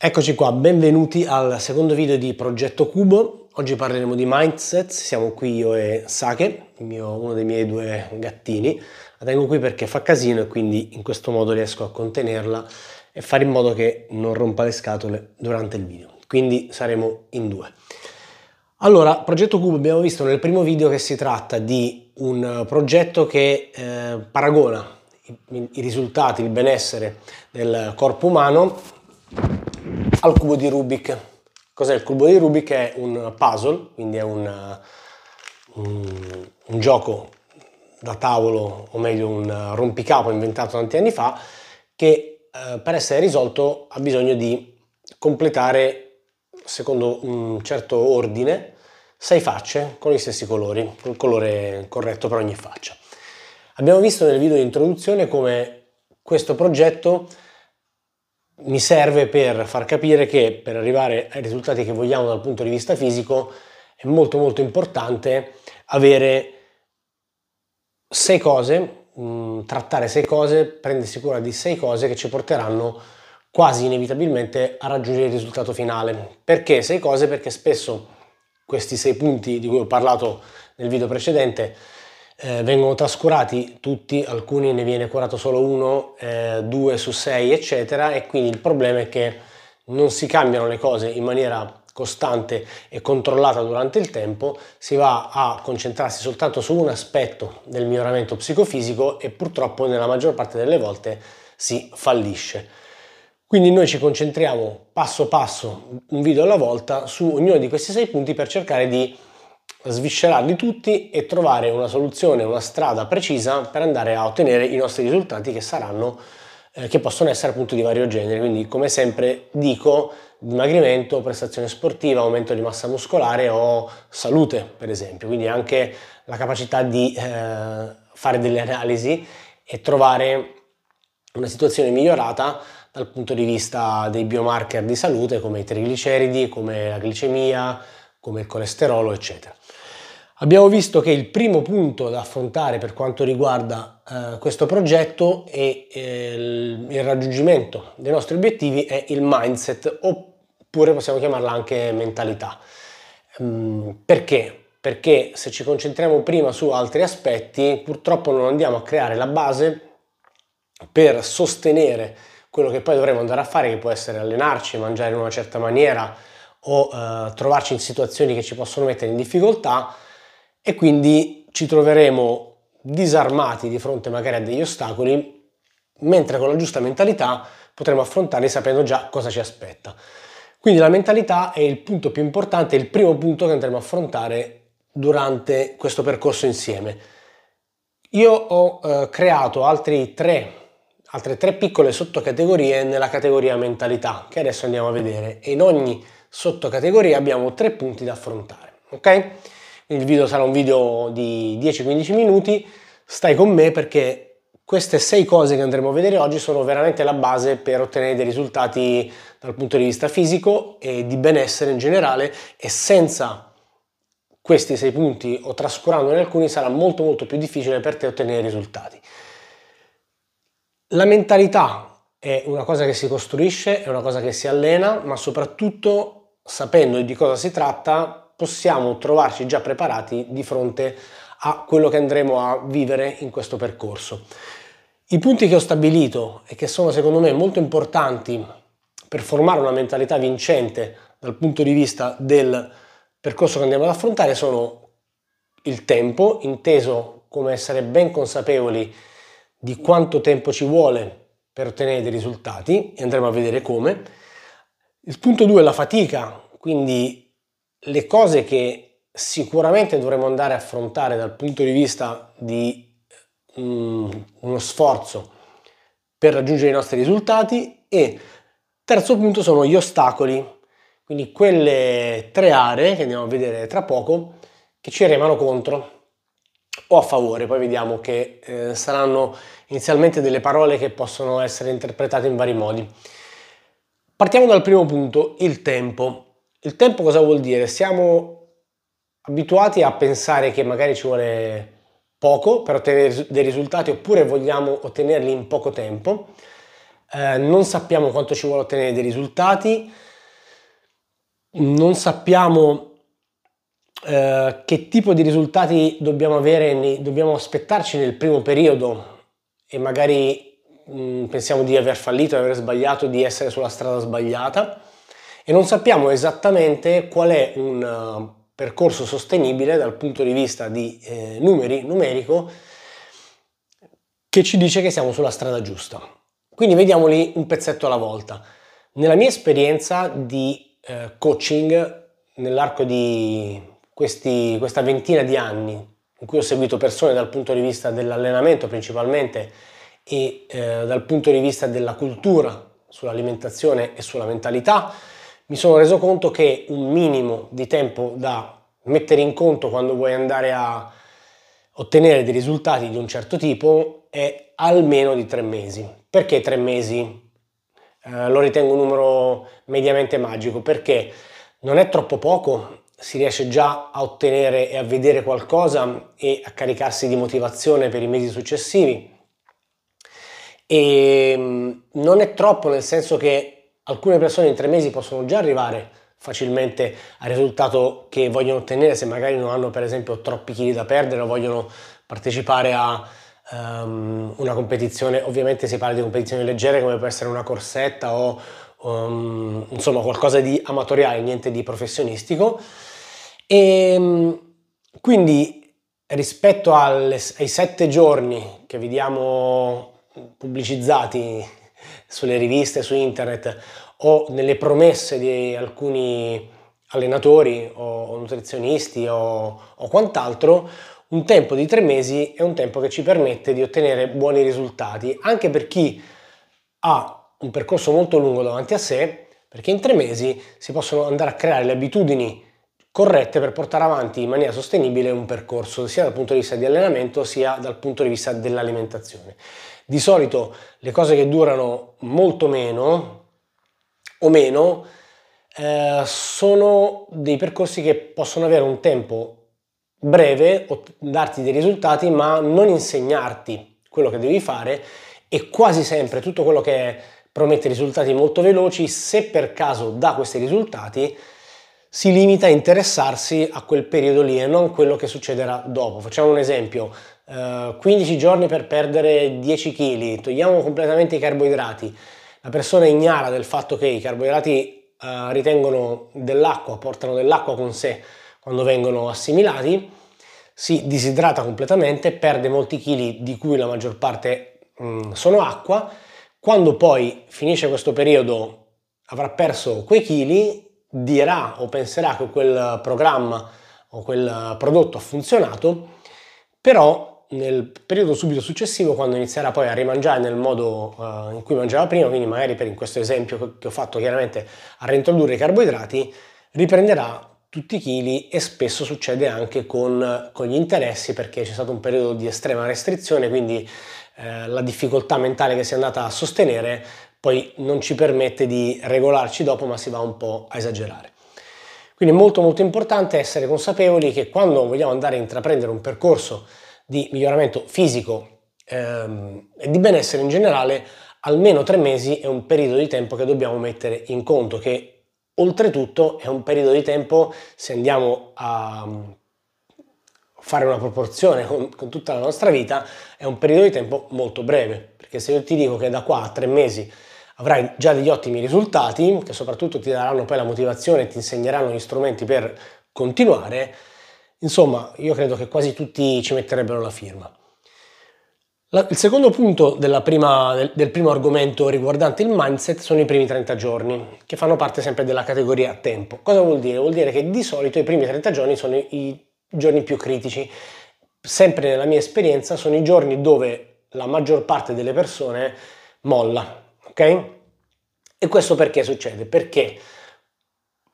Eccoci qua, benvenuti al secondo video di Progetto Cubo. Oggi parleremo di mindset, siamo qui io e Sake, mio, uno dei miei due gattini. La tengo qui perché fa casino e quindi in questo modo riesco a contenerla e fare in modo che non rompa le scatole durante il video. Quindi saremo in due. Allora, Progetto Cubo abbiamo visto nel primo video che si tratta di un progetto che eh, paragona i, i risultati, il benessere del corpo umano al cubo di Rubik. Cos'è il cubo di Rubik? È un puzzle, quindi è un, un, un gioco da tavolo, o meglio un rompicapo inventato tanti anni fa, che eh, per essere risolto ha bisogno di completare, secondo un certo ordine, sei facce con gli stessi colori, il colore corretto per ogni faccia. Abbiamo visto nel video di introduzione come questo progetto mi serve per far capire che per arrivare ai risultati che vogliamo dal punto di vista fisico è molto molto importante avere sei cose, mh, mm, trattare sei cose, prendersi cura di sei cose che ci porteranno quasi inevitabilmente a raggiungere il risultato finale. Perché sei cose? Perché spesso questi sei punti di cui ho parlato nel video precedente eh, vengono trascurati tutti, alcuni ne viene curato solo uno, eh, due su sei, eccetera, e quindi il problema è che non si cambiano le cose in maniera costante e controllata durante il tempo, si va a concentrarsi soltanto su un aspetto del miglioramento psicofisico e purtroppo nella maggior parte delle volte si fallisce. Quindi noi ci concentriamo passo passo, un video alla volta, su ognuno di questi sei punti per cercare di sviscerarli tutti e trovare una soluzione, una strada precisa per andare a ottenere i nostri risultati che saranno eh, che possono essere appunto di vario genere. Quindi come sempre dico dimagrimento, prestazione sportiva, aumento di massa muscolare o salute, per esempio. Quindi anche la capacità di eh, fare delle analisi e trovare una situazione migliorata dal punto di vista dei biomarker di salute come i trigliceridi, come la glicemia, come il colesterolo, eccetera. Abbiamo visto che il primo punto da affrontare per quanto riguarda eh, questo progetto e eh, il, raggiungimento dei nostri obiettivi è il mindset oppure possiamo chiamarla anche mentalità. Mm, perché? Perché se ci concentriamo prima su altri aspetti purtroppo non andiamo a creare la base per sostenere quello che poi dovremo andare a fare, che può essere allenarci, mangiare in una certa maniera o eh, trovarci in situazioni che ci possono mettere in difficoltà e quindi ci troveremo disarmati di fronte magari a degli ostacoli, mentre con la giusta mentalità potremo affrontarli sapendo già cosa ci aspetta. Quindi la mentalità è il punto più importante, il primo punto che andremo a affrontare durante questo percorso insieme. Io ho eh, creato tre, altre tre piccole sottocategorie nella categoria mentalità, che adesso andiamo a vedere, e in ogni sottocategoria abbiamo tre punti da affrontare. Ok? Il video sarà un video di 10-15 minuti, stai con me perché queste sei cose che andremo a vedere oggi sono veramente la base per ottenere dei risultati dal punto di vista fisico e di benessere in generale e senza questi sei punti o trascurandone alcuni sarà molto molto più difficile per te ottenere risultati. La mentalità è una cosa che si costruisce, è una cosa che si allena, ma soprattutto sapendo di cosa si tratta possiamo trovarci già preparati di fronte a quello che andremo a vivere in questo percorso. I punti che ho stabilito e che sono secondo me molto importanti per formare una mentalità vincente dal punto di vista del percorso che andiamo ad affrontare sono il tempo, inteso come essere ben consapevoli di quanto tempo ci vuole per ottenere dei risultati e andremo a vedere come. Il punto 2 è la fatica, quindi le cose che sicuramente dovremo andare a affrontare dal punto di vista di um, uno sforzo per raggiungere i nostri risultati e terzo punto sono gli ostacoli, quindi quelle tre aree che andiamo a vedere tra poco che ci remano contro o a favore, poi vediamo che eh, saranno inizialmente delle parole che possono essere interpretate in vari modi. Partiamo dal primo punto, il tempo. Il tempo cosa vuol dire? Siamo abituati a pensare che magari ci vuole poco per ottenere dei risultati oppure vogliamo ottenerli in poco tempo. eh, non sappiamo quanto ci vuole ottenere dei risultati, non sappiamo eh, che tipo di risultati dobbiamo avere, dobbiamo aspettarci nel primo periodo e magari mh, mm, pensiamo di aver fallito, di aver sbagliato, di essere sulla strada sbagliata e non sappiamo esattamente qual è un uh, percorso sostenibile dal punto di vista di eh, numeri, numerico che ci dice che siamo sulla strada giusta. Quindi vediamoli un pezzetto alla volta. Nella mia esperienza di eh, coaching, nell'arco di questi, questa ventina di anni, in cui ho seguito persone dal punto di vista dell'allenamento principalmente e eh, dal punto di vista della cultura sull'alimentazione e sulla mentalità, mi sono reso conto che un minimo di tempo da mettere in conto quando vuoi andare a ottenere dei risultati di un certo tipo è almeno di tre mesi. Perché tre mesi? Eh, lo ritengo un numero mediamente magico perché non è troppo poco, si riesce già a ottenere e a vedere qualcosa e a caricarsi di motivazione per i mesi successivi. E mm, non è troppo nel senso che alcune persone in tre mesi possono già arrivare facilmente al risultato che vogliono ottenere se magari non hanno per esempio troppi chili da perdere o vogliono partecipare a um, una competizione, ovviamente si parla di competizioni leggere come può essere una corsetta o um, insomma qualcosa di amatoriale, niente di professionistico. E ehm, quindi rispetto alle, ai sette giorni che vediamo pubblicizzati sulle riviste, su internet o nelle promesse di alcuni allenatori o nutrizionisti o, o quant'altro, un tempo di tre mesi è un tempo che ci permette di ottenere buoni risultati, anche per chi ha un percorso molto lungo davanti a sé, perché in tre mesi si possono andare a creare le abitudini corrette per portare avanti in maniera sostenibile un percorso sia dal punto di vista di allenamento sia dal punto di vista dell'alimentazione. Di solito le cose che durano molto meno o meno eh, sono dei percorsi che possono avere un tempo breve, darti dei risultati, ma non insegnarti quello che devi fare e quasi sempre tutto quello che promette risultati molto veloci, se per caso dà questi risultati, si limita a interessarsi a quel periodo lì e non quello che succederà dopo. Facciamo un esempio, eh, 15 giorni per perdere 10 kg, togliamo completamente i carboidrati, la persona ignara del fatto che i carboidrati eh, ritengono dell'acqua, portano dell'acqua con sé quando vengono assimilati, si disidrata completamente, perde molti chili di cui la maggior parte mh, mm, sono acqua, quando poi finisce questo periodo avrà perso quei chili, dirà o penserà che quel programma o quel prodotto ha funzionato, però nel periodo subito successivo, quando inizierà poi a rimangiare nel modo uh, in cui mangiava prima, quindi magari per in questo esempio che ho fatto chiaramente a reintrodurre i carboidrati, riprenderà tutti i chili e spesso succede anche con, con, gli interessi perché c'è stato un periodo di estrema restrizione, quindi eh, la difficoltà mentale che si è andata a sostenere poi non ci permette di regolarci dopo, ma si va un po' a esagerare. Quindi è molto molto importante essere consapevoli che quando vogliamo andare a intraprendere un percorso di miglioramento fisico ehm, e di benessere in generale, almeno tre mesi è un periodo di tempo che dobbiamo mettere in conto, che oltretutto è un periodo di tempo, se andiamo a fare una proporzione con, con tutta la nostra vita, è un periodo di tempo molto breve, perché se io ti dico che da qua a tre mesi avrai già degli ottimi risultati, che soprattutto ti daranno poi la motivazione e ti insegneranno gli strumenti per continuare, insomma, io credo che quasi tutti ci metterebbero la firma. La, il secondo punto prima, del, del, primo argomento riguardante il mindset sono i primi 30 giorni, che fanno parte sempre della categoria tempo. Cosa vuol dire? Vuol dire che di solito i primi 30 giorni sono i, i giorni più critici. Sempre nella mia esperienza sono i giorni dove la maggior parte delle persone molla, ok? E questo perché succede? Perché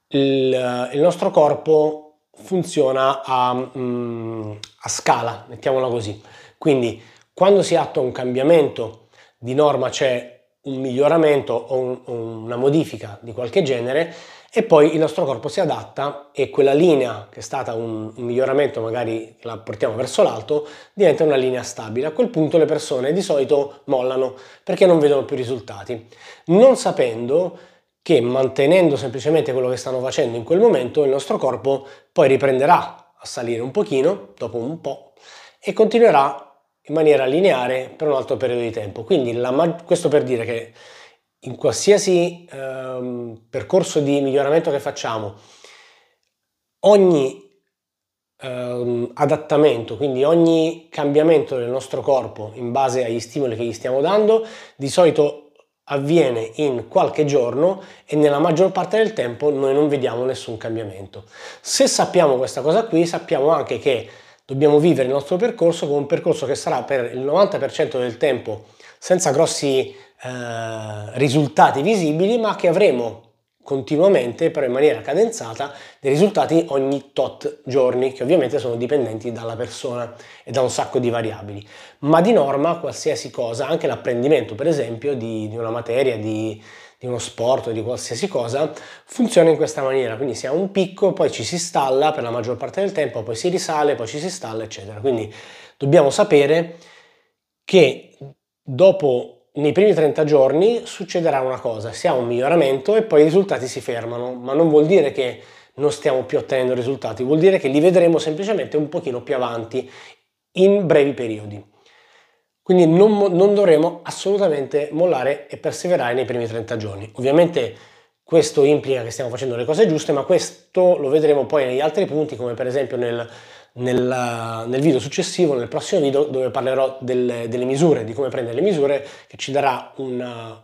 il, il nostro corpo funziona a, mm, a scala, mettiamola così. Quindi quando si attua un cambiamento di norma c'è un miglioramento o un, una modifica di qualche genere, e poi il nostro corpo si adatta e quella linea che è stata un, un miglioramento, magari la portiamo verso l'alto, diventa una linea stabile. A quel punto le persone di solito mollano perché non vedono più risultati, non sapendo che mantenendo semplicemente quello che stanno facendo in quel momento il nostro corpo poi riprenderà a salire un pochino, dopo un po', e continuerà in maniera lineare per un altro periodo di tempo. Quindi la, questo per dire che in qualsiasi ehm, percorso di miglioramento che facciamo, ogni ehm, adattamento, quindi ogni cambiamento del nostro corpo in base agli stimoli che gli stiamo dando, di solito avviene in qualche giorno e nella maggior parte del tempo noi non vediamo nessun cambiamento. Se sappiamo questa cosa qui, sappiamo anche che dobbiamo vivere il nostro percorso come un percorso che sarà per il 90% del tempo senza grossi eh, risultati visibili, ma che avremo continuamente, però in maniera cadenzata, dei risultati ogni tot giorni, che ovviamente sono dipendenti dalla persona e da un sacco di variabili. Ma di norma qualsiasi cosa, anche l'apprendimento per esempio di, di una materia, di, di uno sport di qualsiasi cosa, funziona in questa maniera. Quindi si ha un picco, poi ci si stalla per la maggior parte del tempo, poi si risale, poi ci si stalla, eccetera. Quindi dobbiamo sapere che dopo nei primi 30 giorni succederà una cosa, si ha un miglioramento e poi i risultati si fermano, ma non vuol dire che non stiamo più ottenendo risultati, vuol dire che li vedremo semplicemente un pochino più avanti in brevi periodi. Quindi non, non dovremo assolutamente mollare e perseverare nei primi 30 giorni. Ovviamente questo implica che stiamo facendo le cose giuste, ma questo lo vedremo poi negli altri punti, come per esempio nel nel, nel, video successivo, nel prossimo video, dove parlerò delle, delle, misure, di come prendere le misure, che ci darà una,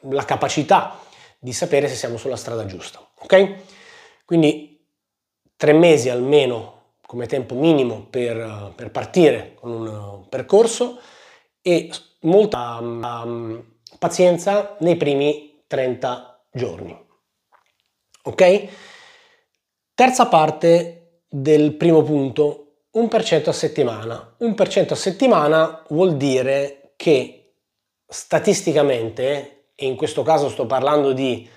la capacità di sapere se siamo sulla strada giusta. Ok? Quindi tre mesi almeno come tempo minimo per, per partire con un percorso e molta um, pazienza nei primi 30 giorni. Ok? Terza parte del primo punto, 1% a settimana. 1% a settimana vuol dire che statisticamente, e in questo caso sto parlando di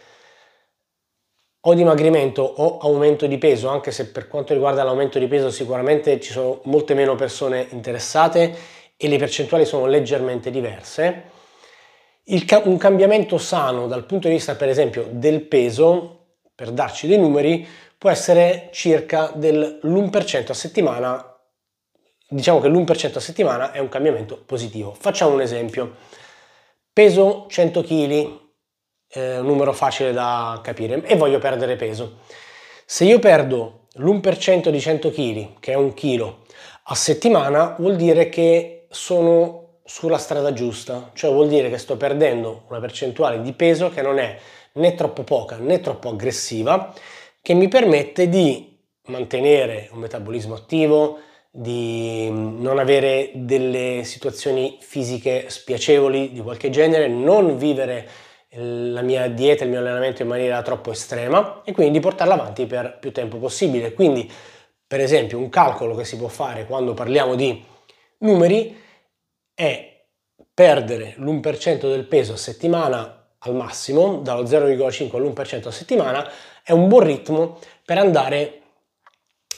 o dimagrimento o aumento di peso, anche se per quanto riguarda l'aumento di peso sicuramente ci sono molte meno persone interessate e le percentuali sono leggermente diverse. Ca- un cambiamento sano dal punto di vista per esempio del peso, per darci dei numeri, può essere circa dell'1% a settimana. Diciamo che l'1% a settimana è un cambiamento positivo. Facciamo un esempio. Peso 100 kg, eh, numero facile da capire, e voglio perdere peso. Se io perdo l'1% di 100 kg, che è un chilo, a settimana, vuol dire che sono sulla strada giusta, cioè vuol dire che sto perdendo una percentuale di peso che non è né troppo poca né troppo aggressiva che mi permette di mantenere un metabolismo attivo, di non avere delle situazioni fisiche spiacevoli di qualche genere, non vivere la mia dieta, il mio allenamento in maniera troppo estrema e quindi portarla avanti per più tempo possibile. Quindi, per esempio, un calcolo che si può fare quando parliamo di numeri è perdere l'1% del peso a settimana al massimo, dallo 0,5 all'1% a settimana, è un buon ritmo per andare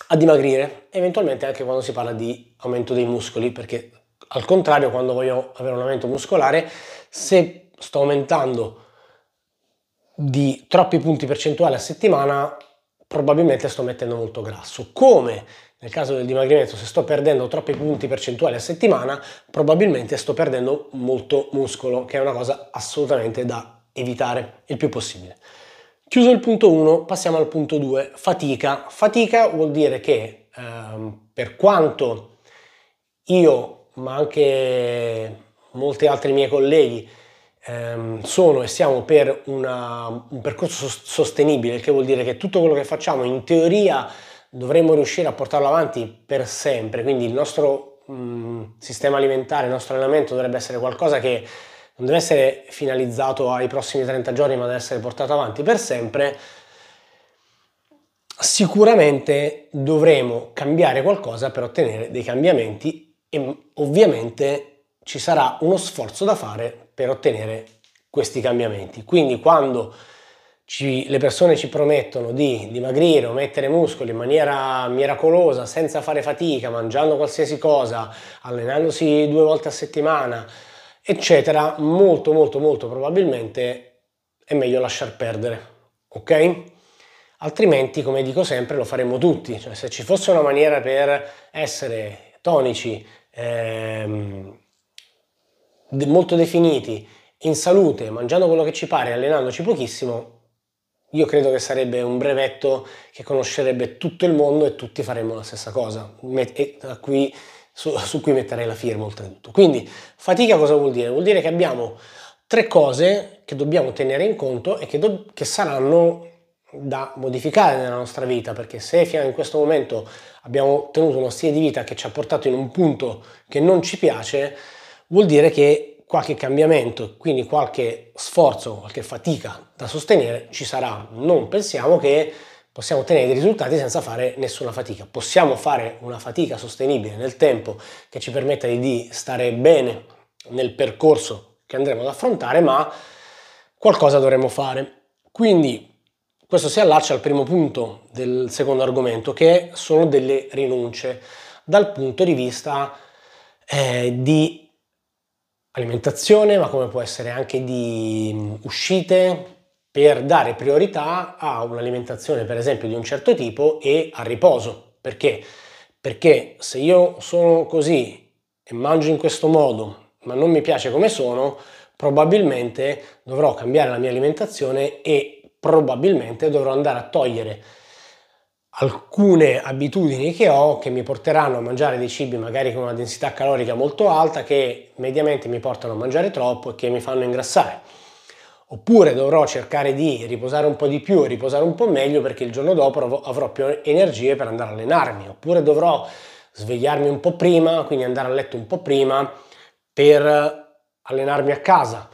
a dimagrire, eventualmente anche quando si parla di aumento dei muscoli, perché al contrario quando voglio avere un aumento muscolare, se sto aumentando di troppi punti percentuali a settimana, probabilmente sto mettendo molto grasso. Come nel caso del dimagrimento, se sto perdendo troppi punti percentuali a settimana, probabilmente sto perdendo molto muscolo, che è una cosa assolutamente da evitare il più possibile. Chiuso il punto 1, passiamo al punto 2, fatica. Fatica vuol dire che ehm, per quanto io, ma anche molti altri miei colleghi, ehm, sono e siamo per una, un percorso sostenibile, il che vuol dire che tutto quello che facciamo in teoria dovremmo riuscire a portarlo avanti per sempre, quindi il nostro mh, mm, sistema alimentare, il nostro allenamento dovrebbe essere qualcosa che non deve essere finalizzato ai prossimi 30 giorni, ma deve essere portato avanti per sempre, sicuramente dovremo cambiare qualcosa per ottenere dei cambiamenti e ovviamente ci sarà uno sforzo da fare per ottenere questi cambiamenti. Quindi quando ci, le persone ci promettono di dimagrire o mettere muscoli in maniera miracolosa, senza fare fatica, mangiando qualsiasi cosa, allenandosi due volte a settimana, eccetera, molto molto molto probabilmente è meglio lasciar perdere, ok? Altrimenti, come dico sempre, lo faremmo tutti, cioè se ci fosse una maniera per essere tonici, ehm, molto definiti, in salute, mangiando quello che ci pare, allenandoci pochissimo, io credo che sarebbe un brevetto che conoscerebbe tutto il mondo e tutti faremmo la stessa cosa, cui, su, su, cui metterei la firma oltretutto. Quindi fatica cosa vuol dire? Vuol dire che abbiamo tre cose che dobbiamo tenere in conto e che, do, che saranno da modificare nella nostra vita, perché se fino in questo momento abbiamo tenuto uno stile di vita che ci ha portato in un punto che non ci piace, vuol dire che qualche cambiamento, quindi qualche sforzo, qualche fatica da sostenere ci sarà. Non pensiamo che possiamo ottenere dei risultati senza fare nessuna fatica. Possiamo fare una fatica sostenibile nel tempo che ci permetta di stare bene nel percorso che andremo ad affrontare, ma qualcosa dovremo fare. Quindi questo si allaccia al primo punto del secondo argomento, che sono delle rinunce dal punto di vista eh, di alimentazione, ma come può essere anche di mm, uscite per dare priorità a un'alimentazione per esempio di un certo tipo e al riposo. Perché? Perché se io sono così e mangio in questo modo, ma non mi piace come sono, probabilmente dovrò cambiare la mia alimentazione e probabilmente dovrò andare a togliere alcune abitudini che ho che mi porteranno a mangiare dei cibi magari con una densità calorica molto alta che mediamente mi portano a mangiare troppo e che mi fanno ingrassare. Oppure dovrò cercare di riposare un po' di più e riposare un po' meglio perché il giorno dopo avrò più energie per andare a allenarmi. Oppure dovrò svegliarmi un po' prima, quindi andare a letto un po' prima per allenarmi a casa,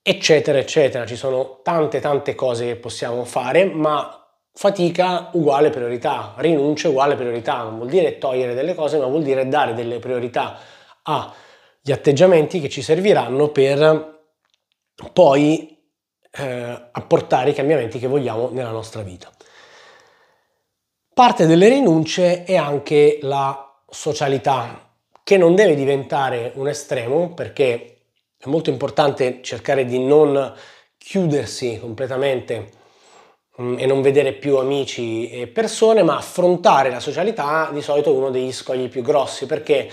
eccetera, eccetera. Ci sono tante, tante cose che possiamo fare, ma Fatica uguale priorità, rinuncia uguale priorità, non vuol dire togliere delle cose, ma vuol dire dare delle priorità agli atteggiamenti che ci serviranno per poi eh, apportare i cambiamenti che vogliamo nella nostra vita. Parte delle rinunce è anche la socialità, che non deve diventare un estremo perché è molto importante cercare di non chiudersi completamente Mm, e non vedere più amici e persone, ma affrontare la socialità di solito è uno degli scogli più grossi perché,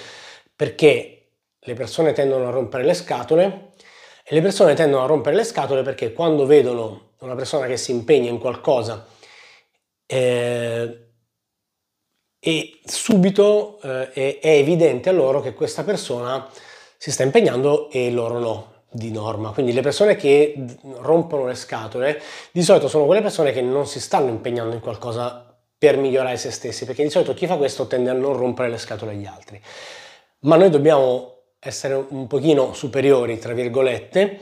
perché le persone tendono a rompere le scatole le persone tendono a rompere le scatole perché quando vedono una persona che si impegna in qualcosa eh, e subito eh, è evidente a loro che questa persona si sta impegnando e loro no di norma. Quindi le persone che rompono le scatole di solito sono quelle persone che non si stanno impegnando in qualcosa per migliorare se stessi, perché di solito chi fa questo tende a non rompere le scatole agli altri. Ma noi dobbiamo essere un pochino superiori, tra virgolette,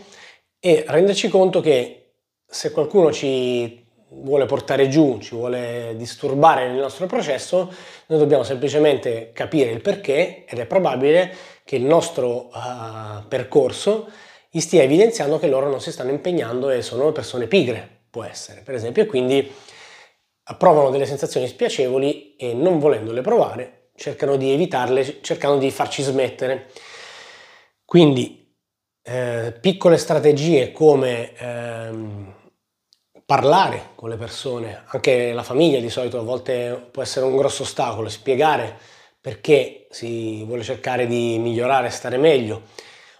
e renderci conto che se qualcuno ci vuole portare giù, ci vuole disturbare nel nostro processo, noi dobbiamo semplicemente capire il perché ed è probabile che il nostro uh, percorso gli stia evidenziando che loro non si stanno impegnando e sono persone pigre, può essere, per esempio, e quindi provano delle sensazioni spiacevoli e non volendole provare cercano di evitarle, cercano di farci smettere. Quindi eh, piccole strategie come ehm, parlare con le persone, anche la famiglia di solito a volte può essere un grosso ostacolo, spiegare perché si vuole cercare di migliorare, stare meglio.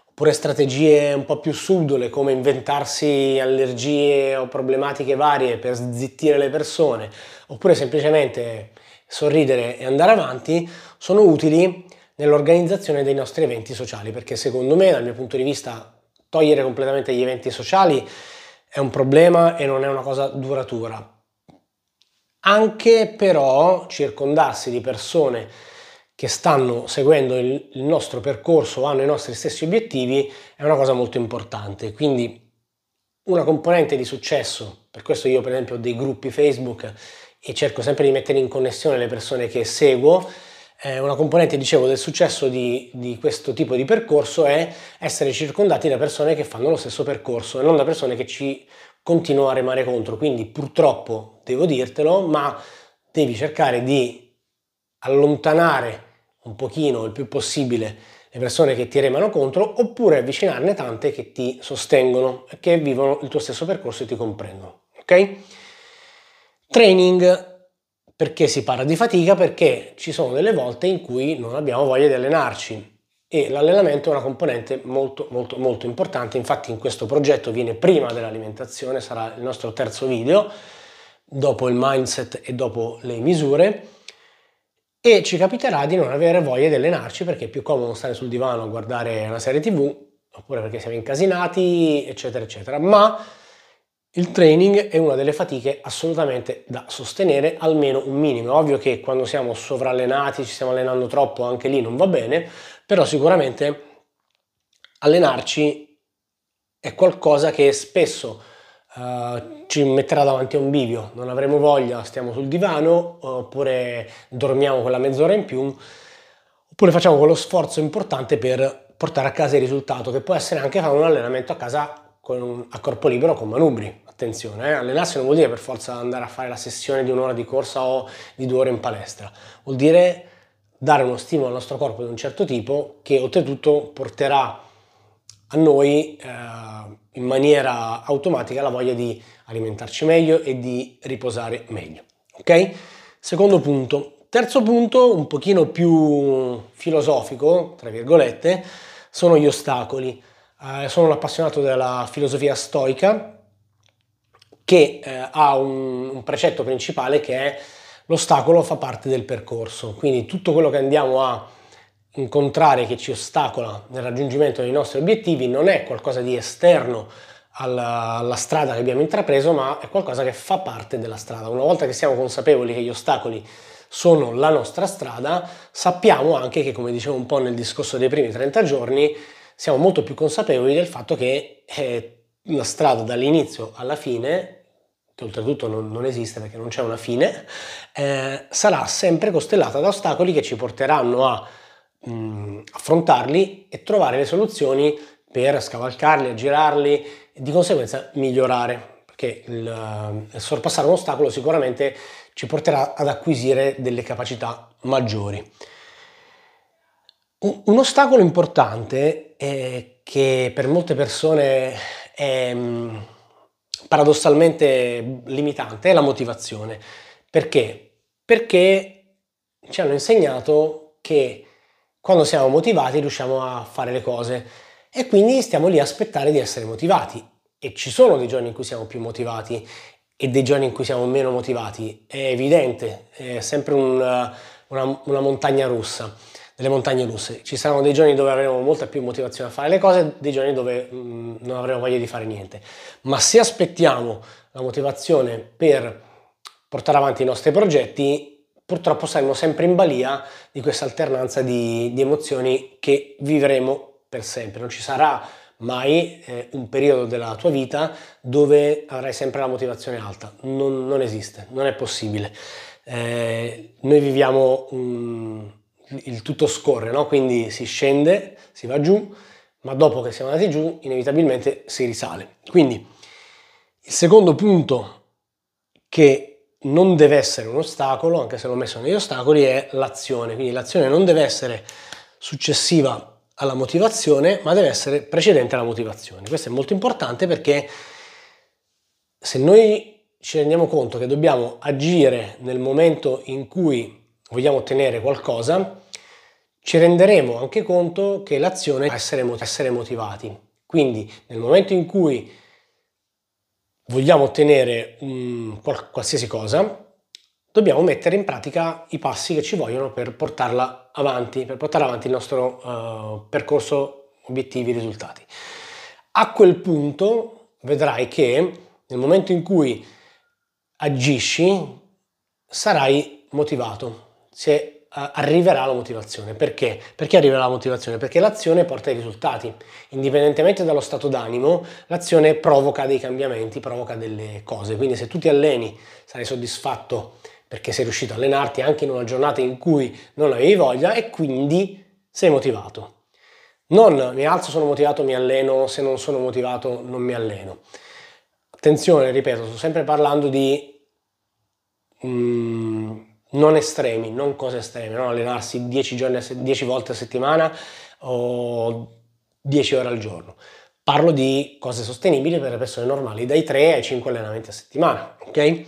Oppure strategie un po' più subdole come inventarsi allergie o problematiche varie per zittire le persone, oppure semplicemente sorridere e andare avanti, sono utili nell'organizzazione dei nostri eventi sociali, perché secondo me, dal mio punto di vista, togliere completamente gli eventi sociali è un problema e non è una cosa duratura. Anche però circondarsi di persone che stanno seguendo il, nostro percorso, hanno i nostri stessi obiettivi, è una cosa molto importante. Quindi una componente di successo, per questo io per esempio ho dei gruppi Facebook e cerco sempre di mettere in connessione le persone che seguo, eh, una componente, dicevo, del successo di, di, questo tipo di percorso è essere circondati da persone che fanno lo stesso percorso e non da persone che ci continuo a remare contro, quindi purtroppo devo dirtelo, ma devi cercare di allontanare un pochino il più possibile le persone che ti remano contro oppure avvicinarne tante che ti sostengono che vivono il tuo stesso percorso e ti comprendono. Ok? Training perché si parla di fatica? Perché ci sono delle volte in cui non abbiamo voglia di allenarci. E l'allenamento è una componente molto molto molto importante, infatti in questo progetto viene prima dell'alimentazione, sarà il nostro terzo video, dopo il mindset e dopo le misure. E ci capiterà di non avere voglia di allenarci perché è più comodo stare sul divano a guardare una serie tv oppure perché siamo incasinati eccetera eccetera. Ma il training è una delle fatiche assolutamente da sostenere almeno un minimo. È ovvio che quando siamo sovrallenati ci stiamo allenando troppo anche lì non va bene però sicuramente allenarci è qualcosa che spesso Uh, ci metterà davanti a un bivio, non avremo voglia, stiamo sul divano, oppure dormiamo quella mezz'ora in più, oppure facciamo quello sforzo importante per portare a casa il risultato, che può essere anche fare un allenamento a casa con, a corpo libero con manubri. Attenzione, eh? allenarsi non vuol dire per forza andare a fare la sessione di un'ora di corsa o di due ore in palestra, vuol dire dare uno stimolo al nostro corpo di un certo tipo che oltretutto porterà a noi eh, in maniera automatica la voglia di alimentarci meglio e di riposare meglio. Ok? Secondo punto. Terzo punto, un pochino più filosofico, tra virgolette, sono gli ostacoli. Eh, sono un appassionato della filosofia stoica che eh, ha un, un precetto principale che è l'ostacolo fa parte del percorso, quindi tutto quello che andiamo a incontrare che ci ostacola nel raggiungimento dei nostri obiettivi non è qualcosa di esterno alla, alla, strada che abbiamo intrapreso, ma è qualcosa che fa parte della strada. Una volta che siamo consapevoli che gli ostacoli sono la nostra strada, sappiamo anche che, come dicevo un po' nel discorso dei primi 30 giorni, siamo molto più consapevoli del fatto che eh, la strada dall'inizio alla fine che oltretutto non, non, esiste perché non c'è una fine, eh, sarà sempre costellata da ostacoli che ci porteranno a mh, mm, affrontarli e trovare le soluzioni per scavalcarli, aggirarli e di conseguenza migliorare, perché il, il sorpassare un ostacolo sicuramente ci porterà ad acquisire delle capacità maggiori. Un, un ostacolo importante è che per molte persone è mm, paradossalmente limitante è la motivazione. Perché? Perché ci hanno insegnato che quando siamo motivati riusciamo a fare le cose e quindi stiamo lì a aspettare di essere motivati e ci sono dei giorni in cui siamo più motivati e dei giorni in cui siamo meno motivati, è evidente, è sempre un, una, una, montagna russa, delle montagne russe. Ci saranno dei giorni dove avremo molta più motivazione a fare le cose, dei giorni dove mh, mm, non avremo voglia di fare niente. Ma se aspettiamo la motivazione per portare avanti i nostri progetti, purtroppo saremo sempre in balia di questa alternanza di, di emozioni che vivremo per sempre. Non ci sarà mai eh, un periodo della tua vita dove avrai sempre la motivazione alta. Non, non esiste, non è possibile. Eh, noi viviamo um, il tutto scorre, no? quindi si scende, si va giù, ma dopo che siamo andati giù inevitabilmente si risale. Quindi il secondo punto che non deve essere un ostacolo, anche se l'ho messo negli ostacoli, è l'azione. Quindi l'azione non deve essere successiva alla motivazione, ma deve essere precedente alla motivazione. Questo è molto importante perché se noi ci rendiamo conto che dobbiamo agire nel momento in cui vogliamo ottenere qualcosa, ci renderemo anche conto che l'azione essere, essere motivati. Quindi nel momento in cui vogliamo ottenere um, qualsiasi cosa, dobbiamo mettere in pratica i passi che ci vogliono per portarla avanti, per portare avanti il nostro uh, percorso, obiettivi, risultati. A quel punto vedrai che nel momento in cui agisci sarai motivato. Se arriverà la motivazione. Perché? Perché arriverà la motivazione? Perché l'azione porta ai risultati. Indipendentemente dallo stato d'animo, l'azione provoca dei cambiamenti, provoca delle cose. Quindi se tu ti alleni, sarai soddisfatto perché sei riuscito a allenarti anche in una giornata in cui non avevi voglia e quindi sei motivato. Non mi alzo, sono motivato, mi alleno, se non sono motivato non mi alleno. attenzione, ripeto, sto sempre parlando di mm, non estremi, non cose estreme, non allenarsi 10, giorni, 10 volte a settimana o 10 ore al giorno. Parlo di cose sostenibili per le persone normali, dai 3 ai 5 allenamenti a settimana, ok?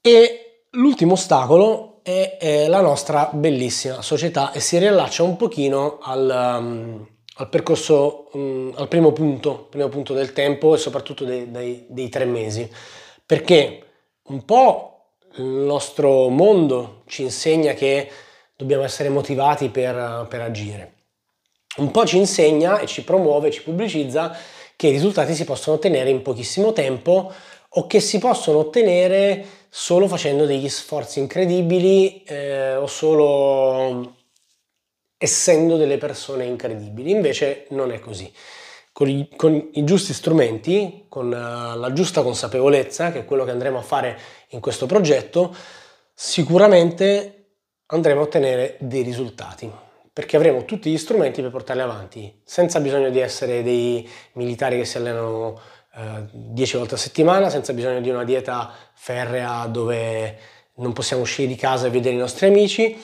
E l'ultimo ostacolo è, è la nostra bellissima società e si riallaccia un pochino al, um, al percorso, um, al primo punto, primo punto del tempo e soprattutto dei, dei, dei tre mesi, perché un po' il nostro mondo ci insegna che dobbiamo essere motivati per, per agire. Un po' ci insegna e ci promuove, ci pubblicizza che i risultati si possono ottenere in pochissimo tempo o che si possono ottenere solo facendo degli sforzi incredibili eh, o solo essendo delle persone incredibili. Invece non è così con i, con i giusti strumenti, con uh, la giusta consapevolezza, che è quello che andremo a fare in questo progetto, sicuramente andremo a ottenere dei risultati perché avremo tutti gli strumenti per portarli avanti, senza bisogno di essere dei militari che si allenano 10 uh, volte a settimana, senza bisogno di una dieta ferrea dove non possiamo uscire di casa e vedere i nostri amici,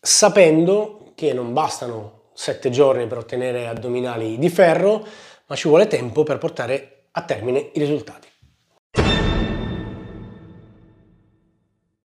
sapendo che non bastano 7 giorni per ottenere addominali di ferro, ma ci vuole tempo per portare a termine i risultati.